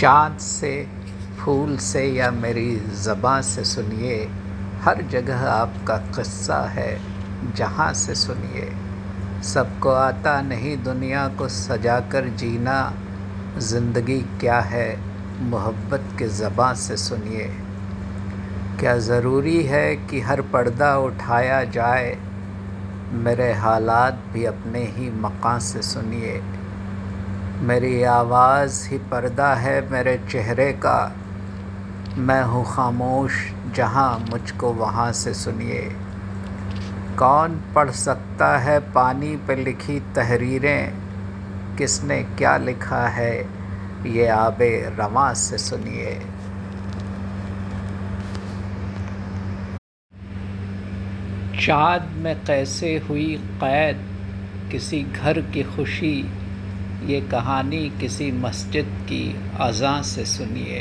चाँद से, फूल से या मेरी ज़बाँ से सुनिए, हर जगह आपका क़स्सा है, जहाँ से सुनिए। सबको आता नहीं दुनिया को सजा कर जीना, ज़िंदगी क्या है, मोहब्बत के ज़बाँ से सुनिए। क्या ज़रूरी है कि हर पर्दा उठाया जाए, मेरे हालात भी अपने ही मकान से सुनिए। मेरी आवाज़ ही पर्दा है मेरे चेहरे का। मैं हूँ खामोश, जहाँ मुझको वहाँ से सुनिए। कौन पढ़ सकता है पानी पे लिखी तहरीरें? किसने क्या लिखा है? ये आबे रवा से सुनिए। चाँद में कैसे हुई क़ैद? किसी घर की खुशी ये कहानी किसी मस्जिद की अज़ा से सुनिए।